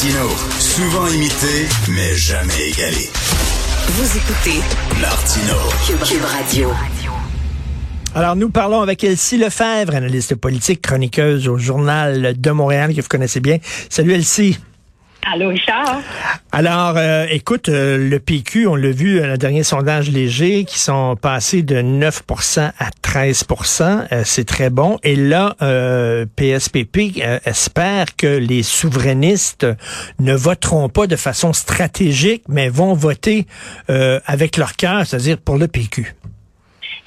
Martino, souvent imité, mais jamais égalé. Vous écoutez Martino, Cube Radio. Alors, nous parlons avec Elsie Lefebvre, analyste politique, chroniqueuse au Journal de Montréal, que vous connaissez bien. Salut Elsie. Allô, Richard? Alors, euh, écoute, euh, le PQ, on l'a vu, le dernier sondage léger, qui sont passés de 9% à 13% euh, C'est très bon. Et là, PSPP espère que les souverainistes ne voteront pas de façon stratégique, mais vont voter avec leur cœur, c'est-à-dire pour le PQ.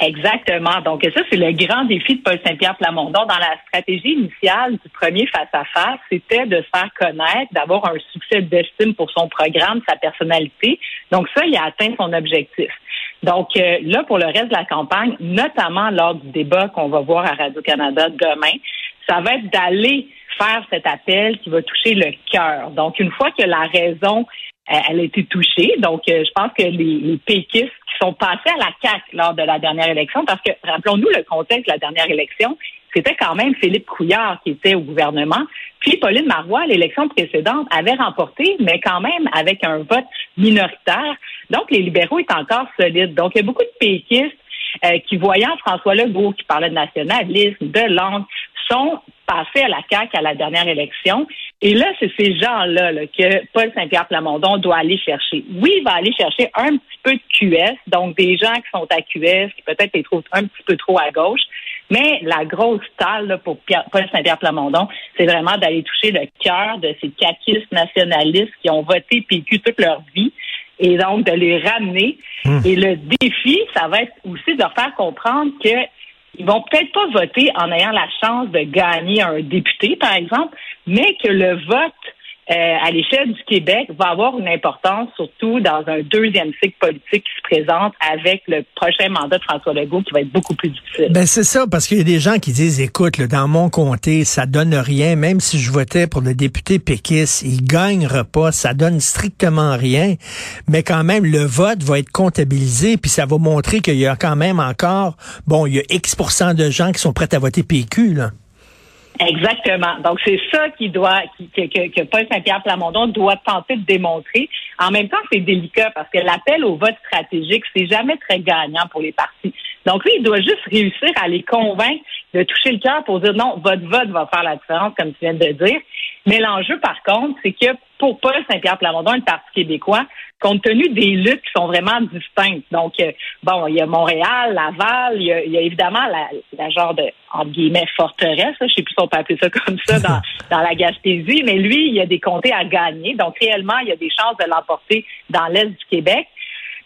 Exactement. Donc, ça, c'est le grand défi de Paul Saint-Pierre Plamondon. Dans la stratégie initiale du premier face-à-face, c'était de se faire connaître, d'avoir un succès d'estime pour son programme, sa personnalité. Donc, ça, il a atteint son objectif. Donc, euh, là, pour le reste de la campagne, notamment lors du débat qu'on va voir à Radio-Canada demain, ça va être d'aller faire cet appel qui va toucher le cœur. Donc, une fois que la raison elle a été touchée. Donc, euh, je pense que les, les péquistes qui sont passés à la CAQ lors de la dernière élection, parce que rappelons-nous le contexte de la dernière élection, c'était quand même Philippe Couillard qui était au gouvernement. Puis Pauline Marois, l'élection précédente, avait remporté, mais quand même avec un vote minoritaire. Donc, les libéraux étaient encore solides. Donc, il y a beaucoup de péquistes euh, qui, voyant François Legault qui parlait de nationalisme, de langue, sont passés à la CAQ à la dernière élection. Et là, c'est ces gens-là que Paul Saint-Pierre Plamondon doit aller chercher. Oui, il va aller chercher un petit peu de QS, donc des gens qui sont à QS, qui peut-être les trouvent un petit peu trop à gauche. Mais la grosse talle pour Paul Saint-Pierre Plamondon, c'est vraiment d'aller toucher le cœur de ces caquistes nationalistes qui ont voté PQ toute leur vie et donc de les ramener. Hmm. Et le défi, ça va être aussi de leur faire comprendre que ils vont peut-être pas voter en ayant la chance de gagner un député, par exemple, mais que le vote euh, à l'échelle du Québec va avoir une importance, surtout dans un deuxième cycle politique qui se présente avec le prochain mandat de François Legault qui va être beaucoup plus difficile. Ben c'est ça, parce qu'il y a des gens qui disent, écoute, dans mon comté, ça donne rien, même si je votais pour le député péquiste, il gagnera pas, ça donne strictement rien, mais quand même, le vote va être comptabilisé, puis ça va montrer qu'il y a quand même encore, bon, il y a X de gens qui sont prêts à voter PQ, là. Exactement. Donc, c'est ça qui doit, que, que, Paul Saint-Pierre Plamondon doit tenter de démontrer. En même temps, c'est délicat parce que l'appel au vote stratégique, c'est jamais très gagnant pour les partis. Donc, lui, il doit juste réussir à les convaincre de toucher le cœur pour dire non, votre vote va faire la différence, comme tu viens de dire. Mais l'enjeu, par contre, c'est que pour Paul Saint-Pierre Plamondon, le Parti québécois, compte tenu des luttes qui sont vraiment distinctes. Donc, euh, bon, il y a Montréal, Laval, il y a, évidemment la, genre de, entre guillemets, forteresse, je sais plus si on peut appeler ça comme ça dans, dans la Gaspésie, mais lui, il y a des comtés à gagner. Donc, réellement, il y a des chances de l'emporter dans l'Est du Québec.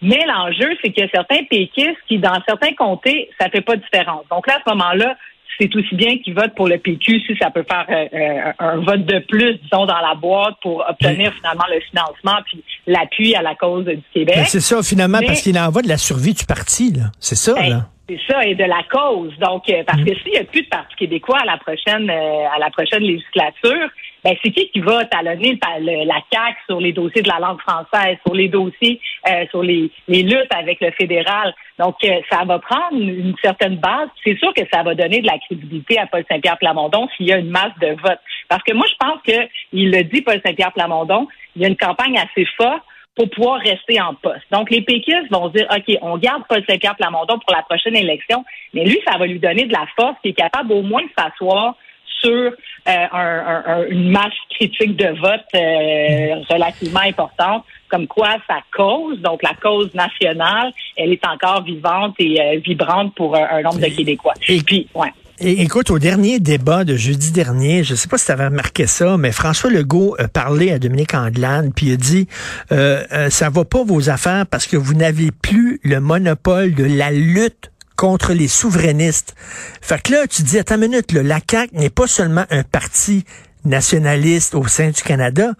Mais l'enjeu, c'est qu'il y a certains péquistes qui, dans certains comtés, ça fait pas de différence. Donc là, à ce moment-là, c'est aussi bien qu'ils votent pour le PQ si ça peut faire euh, euh, un vote de plus, disons, dans la boîte pour obtenir finalement le financement puis l'appui à la cause du Québec. C'est ça, finalement, parce qu'il en va de la survie du parti, là. C'est ça, ben, là. C'est ça, et de la cause. Donc, euh, parce que mm. s'il n'y a plus de Parti québécois à la prochaine à la prochaine législature, ben, c'est qui qui va talonner la CAQ sur les dossiers de la langue française, sur les dossiers, euh, sur les, luttes avec le fédéral? Donc, euh, ça va prendre une certaine base. C'est sûr que ça va donner de la crédibilité à Paul Saint-Pierre Plamondon s'il y a une masse de votes. Parce que moi, je pense que, il le dit, Paul Saint-Pierre Plamondon, il y a une campagne assez forte pour pouvoir rester en poste. Donc, les péquistes vont dire, OK, on garde Paul Saint-Pierre Plamondon pour la prochaine élection, mais lui, ça va lui donner de la force qui est capable au moins de s'asseoir sur euh, une masse critique de vote euh, relativement importante, comme quoi sa cause, donc la cause nationale, elle est encore vivante et euh, vibrante pour un nombre de Québécois. Et puis, ouais. écoute, au dernier débat de jeudi dernier, je ne sais pas si tu avais remarqué ça, mais François Legault a parlé à Dominique Anglade, puis il a dit euh, ça va pas vos affaires parce que vous n'avez plus le monopole de la lutte contre les souverainistes. Fait que là, tu dis, attends une minute, là, la CAQ n'est pas seulement un parti nationaliste au sein du Canada,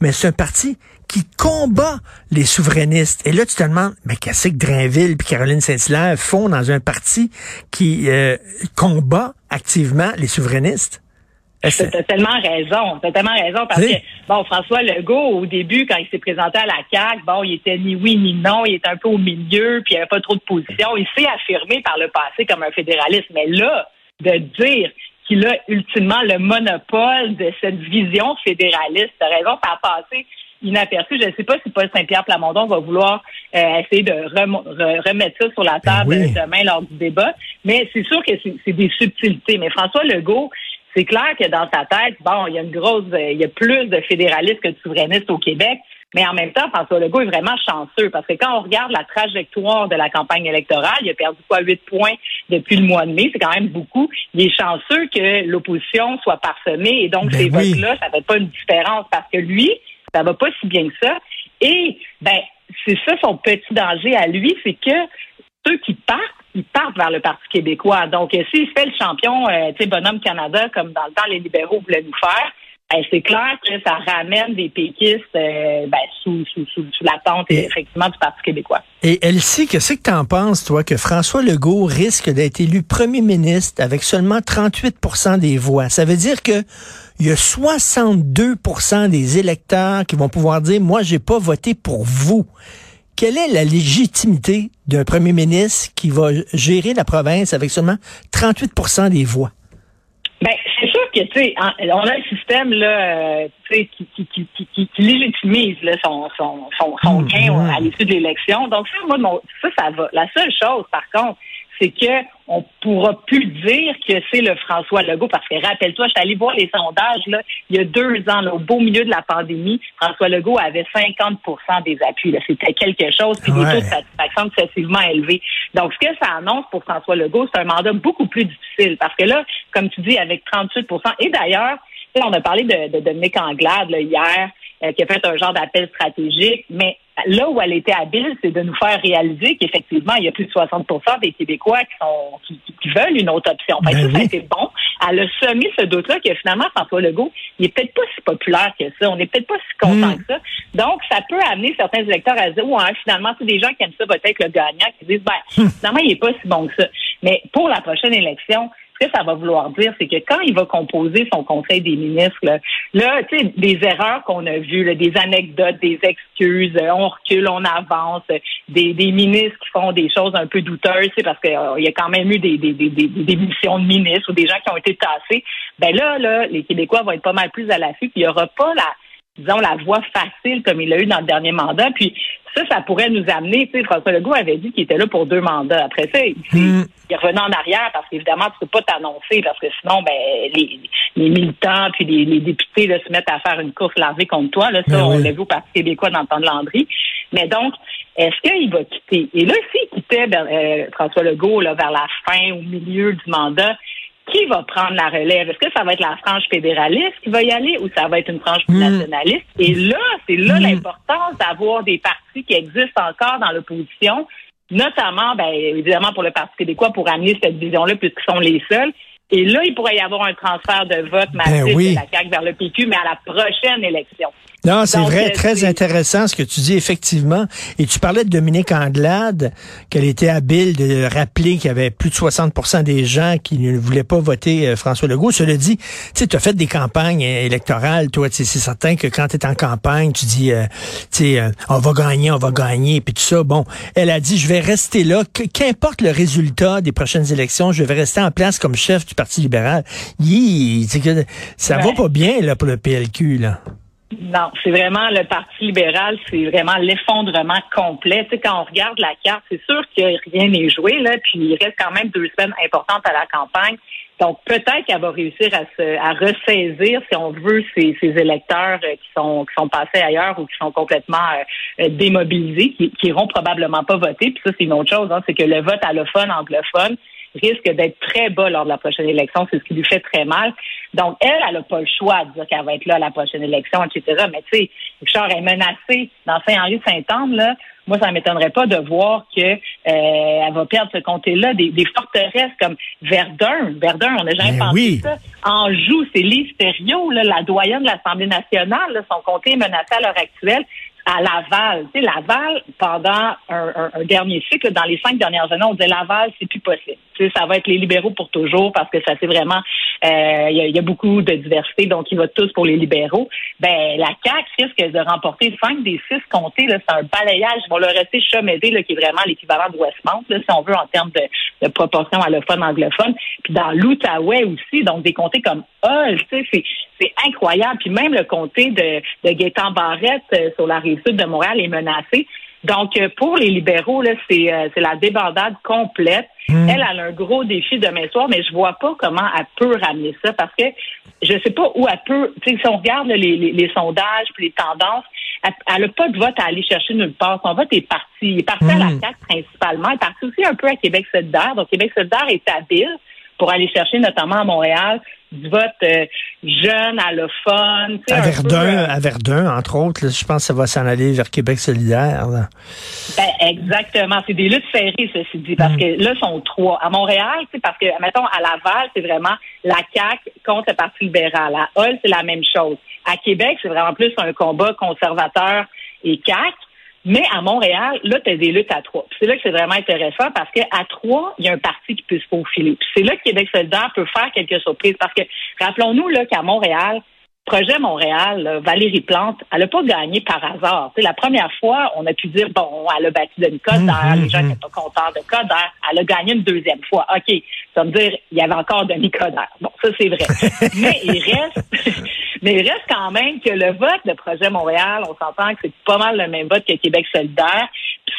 mais c'est un parti qui combat les souverainistes. Et là, tu te demandes, mais qu'est-ce que Drainville et Caroline Saint-Hilaire font dans un parti qui euh, combat activement les souverainistes? T'as tellement raison, t'as tellement raison parce que bon François Legault au début quand il s'est présenté à la CAC, bon il était ni oui ni non, il était un peu au milieu puis il avait pas trop de position. Il s'est affirmé par le passé comme un fédéraliste, mais là de dire qu'il a ultimement le monopole de cette vision fédéraliste, t'as raison, ça a passé inaperçu. Je ne sais pas si Paul Saint-Pierre Plamondon va vouloir euh, essayer de remettre ça sur la ben table demain lors du débat, mais c'est sûr que c'est des subtilités. Mais François Legault c'est clair que dans sa tête, bon, il y a une grosse, il y a plus de fédéralistes que de souverainistes au Québec. Mais en même temps, François Legault est vraiment chanceux parce que quand on regarde la trajectoire de la campagne électorale, il a perdu quoi, 8 points depuis le mois de mai. C'est quand même beaucoup. Il est chanceux que l'opposition soit parsemée et donc ben ces votes-là, ça ne fait pas une différence parce que lui, ça va pas si bien que ça. Et, ben, c'est ça son petit danger à lui, c'est que ceux qui partent, ils partent vers le Parti québécois. Donc, euh, s'il fait le champion, euh, tu sais, bonhomme Canada, comme dans le temps les libéraux voulaient nous faire, ben, c'est clair que ça ramène des péquistes euh, ben, sous, sous, sous, sous l'attente, effectivement, du Parti québécois. Et Elsie, qu'est-ce que tu en penses, toi, que François Legault risque d'être élu premier ministre avec seulement 38% des voix? Ça veut dire que il y a 62% des électeurs qui vont pouvoir dire, moi, j'ai pas voté pour vous quelle est la légitimité d'un premier ministre qui va gérer la province avec seulement 38% des voix? Ben, c'est sûr que, tu sais, on a un système, là, qui, qui, qui, qui, qui légitimise là, son, son, son, son mmh, gain à l'issue de l'élection. Donc, ça, moi, ça, ça va. La seule chose, par contre, c'est que on pourra plus dire que c'est le François Legault parce que rappelle-toi, je suis allé voir les sondages là, il y a deux ans, là, au beau milieu de la pandémie, François Legault avait 50% des appuis. C'était quelque chose, puis les taux de satisfaction excessivement élevés. Donc, ce que ça annonce pour François Legault, c'est un mandat beaucoup plus difficile parce que là, comme tu dis, avec 38% et d'ailleurs, on a parlé de, de Dominique Anglade hier, euh, qui a fait un genre d'appel stratégique, mais là où elle était habile, c'est de nous faire réaliser qu'effectivement, il y a plus de 60% des Québécois qui sont qui, veulent une autre option. Ben, ça, a été bon. Elle a semé ce doute-là que finalement, François Legault, il est peut-être pas si populaire que ça. On n'est peut-être pas si content hmm. que ça. Donc, ça peut amener certains électeurs à dire, ouais, finalement, c'est des gens qui aiment ça, peut-être le gagnant, qui disent, ben, hmm. finalement, il est pas si bon que ça. Mais pour la prochaine élection, que ça va vouloir dire, c'est que quand il va composer son conseil des ministres, là, tu sais, des erreurs qu'on a vues, des anecdotes, des excuses, euh, on recule, on avance, des, ministres qui font des choses un peu douteuses, parce qu'il euh, y a quand même eu des, des, des, des, missions de ministres ou des gens qui ont été tassés. Ben là, là, les Québécois vont être pas mal plus à l'affût, puis il n'y aura pas la disons, la voie facile comme il a eu dans le dernier mandat. Puis ça, ça pourrait nous amener, tu sais, François Legault avait dit qu'il était là pour deux mandats. Après ça, mm. revenait en arrière parce qu'évidemment, tu peux pas t'annoncer parce que sinon, ben, les, militants puis les, députés là, se mettent à faire une course larvée contre toi. Là, ça, ben on l'a vu au Parti québécois dans le temps de Landry. Mais donc, est-ce qu'il va quitter? Et là, s'il quittait ben, euh, François Legault là, vers la fin, au milieu du mandat, qui va prendre la relève? Est-ce que ça va être la frange fédéraliste qui va y aller ou ça va être une frange hmm. nationaliste? Et là, c'est là hmm. l'importance d'avoir des partis qui existent encore dans l'opposition, notamment, ben, évidemment, pour le Parti québécois, pour amener cette vision-là, puisqu'ils sont les seuls. Et là, il pourrait y avoir un transfert de vote ben massif de la CAQ vers le PQ, mais à la prochaine élection. Non, c'est vrai, euh, très intéressant ce que tu dis, effectivement. Et tu parlais de Dominique Anglade, qu'elle était habile de rappeler qu'il y avait plus de 60% des gens qui ne voulaient pas voter euh, François Legault. Cela dit, tu as fait des campagnes électorales, toi, c'est certain que quand tu es en campagne, tu dis, euh, tu sais, on va gagner, on va gagner, puis tout ça. Bon, elle a dit, je vais rester là, qu'importe le résultat des prochaines élections, je vais rester en place comme chef du Parti libéral. que ça va pas bien, là, pour le PLQ, là. Non, c'est vraiment le Parti libéral, c'est vraiment l'effondrement complet. Tu sais, quand on regarde la carte, c'est sûr que rien n'est joué, là, puis il reste quand même deux semaines importantes à la campagne. Donc peut-être qu'elle va réussir à se à ressaisir, si on veut, ces, ces électeurs euh, qui sont qui sont passés ailleurs ou qui sont complètement euh, euh, démobilisés, qui, qui iront probablement pas voter. Puis ça, c'est une autre chose, hein, c'est que le vote allophone, anglophone, risque d'être très bas lors de la prochaine élection. C'est ce qui lui fait très mal. Donc, elle, elle n'a pas le choix de dire qu'elle va être là à la prochaine élection, etc. Mais tu sais, Richard est menacé dans Saint-Henri-Saint-Anne, là, moi, ça ne m'étonnerait pas de voir que euh, elle va perdre ce comté-là. Des, forteresses comme Verdun. Verdun, on n'a jamais pensé ça. Anjou, c'est Lise la doyenne de l'Assemblée nationale. son comté est menacé à l'heure actuelle à Laval. Tu sais, Laval, pendant un, dernier cycle, dans les cinq dernières années, on disait Laval, c'est plus possible. Tu sais, ça va être les libéraux pour toujours parce que ça c'est vraiment, euh, il y, a beaucoup de diversité, donc il va tous pour les libéraux. Ben la CAQ risque de remporter cinq des six comtés. C'est un balayage. Ils vont le rester Chomédé, qui est vraiment l'équivalent de Westmount, là, si on veut, en termes de, de proportion allophone anglophone. Puis dans l'Outaouais aussi, donc des comtés comme Hull, tu sais, c'est incroyable. Puis même le comté de, de Gaétan Barrette euh, sur la rive sud de Montréal est menacé. Donc, euh, pour les libéraux, là, c'est, euh, c'est la débandade complète. Hmm. Elle, a un gros défi demain soir, mais je vois pas comment elle peut ramener ça parce que je sais pas où elle peut. Si on regarde les, les, sondages puis les tendances, elle n'a pas de vote à aller chercher nulle part. Son vote est parti. Il est parti à la hmm. CAQ principalement. Il est parti aussi un peu à Québec solidaire. Donc, Québec solidaire est habile pour aller chercher notamment à Montréal du vote euh, jeune, allophone. À Verdun, euh, à Verdun, entre autres, je pense que ça va s'en aller vers Québec solidaire. Ben, exactement. C'est des luttes serrées, ceci dit, parce mm. que là, sont trois. À Montréal, parce que, mettons, à Laval, c'est vraiment la CAQ contre le Parti libéral. À Hull, c'est la même chose. À Québec, c'est vraiment plus un combat conservateur et CAQ. Mais à Montréal, là, tu as des luttes à trois. C'est là que c'est vraiment intéressant parce qu'à trois, il y a un parti qui peut se faufiler. c'est là que Québec solidaire peut faire quelques surprises parce que rappelons-nous là qu'à Montréal, Projet Montréal, Valérie Plante, elle n'a pas gagné par hasard. C'est la première fois, on a pu dire, bon, elle a battu Denis Coderre, mmh, les gens qui mmh. sont pas contents de Coderre, elle a gagné une deuxième fois. OK, ça veut dire, il y avait encore Denis Coderre. Bon, ça, c'est vrai. Mais il reste, mais il reste quand même que le vote de Projet Montréal, on s'entend que c'est pas mal le même vote que Québec solidaire.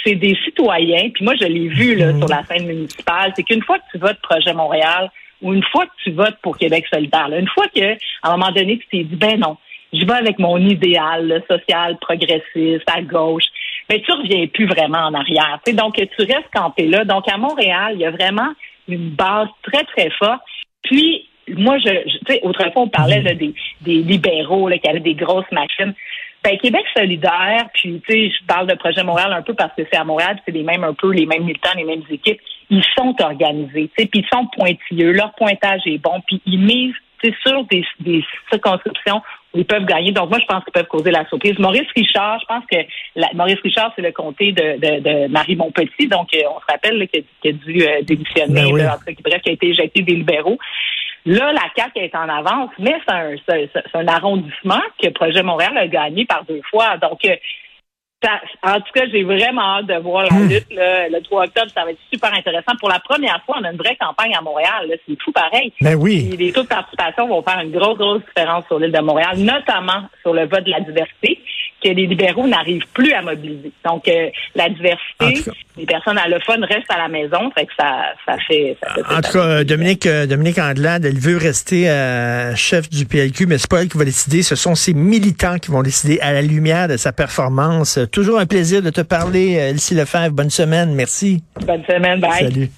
C'est des citoyens, puis moi, je l'ai vu là, mmh. sur la scène municipale, c'est qu'une fois que tu votes Projet Montréal, ou une fois que tu votes pour Québec solidaire, une fois que, à un moment donné, tu t'es dit, ben non, je vais avec mon idéal social, progressiste, à gauche, mais tu reviens plus vraiment en arrière. Donc, tu restes campé là. Donc, à Montréal, il y a vraiment une base très, très forte. Puis, moi, je, tu sais, autrefois, on parlait des, des libéraux là, qui avaient des grosses machines. Ben, Québec solidaire, puis tu sais, je parle de projet Montréal un peu parce que c'est à Montréal, c'est les mêmes un peu, les mêmes militants, les mêmes équipes. Ils sont organisés, tu sais, puis ils sont pointilleux, leur pointage est bon, puis ils misent sur des, des circonscriptions où ils peuvent gagner. Donc moi, je pense qu'ils peuvent causer la surprise. Maurice Richard, je pense que Maurice Richard, c'est le comté de, de, de Marie Montpetit, donc euh, on se rappelle qu'il a, dû euh, démissionner, ben bref, qui a été éjecté des libéraux. Là, la CAQ est en avance, mais c'est un, arrondissement que Projet Montréal a gagné par deux fois. Donc, euh, en tout cas, j'ai vraiment hâte de voir la hmm. lutte. le 3 octobre, ça va être super intéressant. Pour la première fois, on a une vraie campagne à Montréal. C'est tout pareil. Ben oui. les taux de participation vont faire une grosse, grosse différence sur l'île de Montréal, notamment sur le vote de la diversité que les libéraux n'arrivent plus à mobiliser. Donc, euh, la diversité, les personnes allophones restent à la maison, fait que ça, ça fait... en tout cas, Dominique, euh, Dominique Andelade, elle veut rester euh, chef du PLQ, mais c'est pas elle qui va décider, ce sont ses militants qui vont décider à la lumière de sa performance. Toujours un plaisir de te parler, Elsie Lefebvre. Bonne semaine, merci. Bonne semaine, bye. Salut.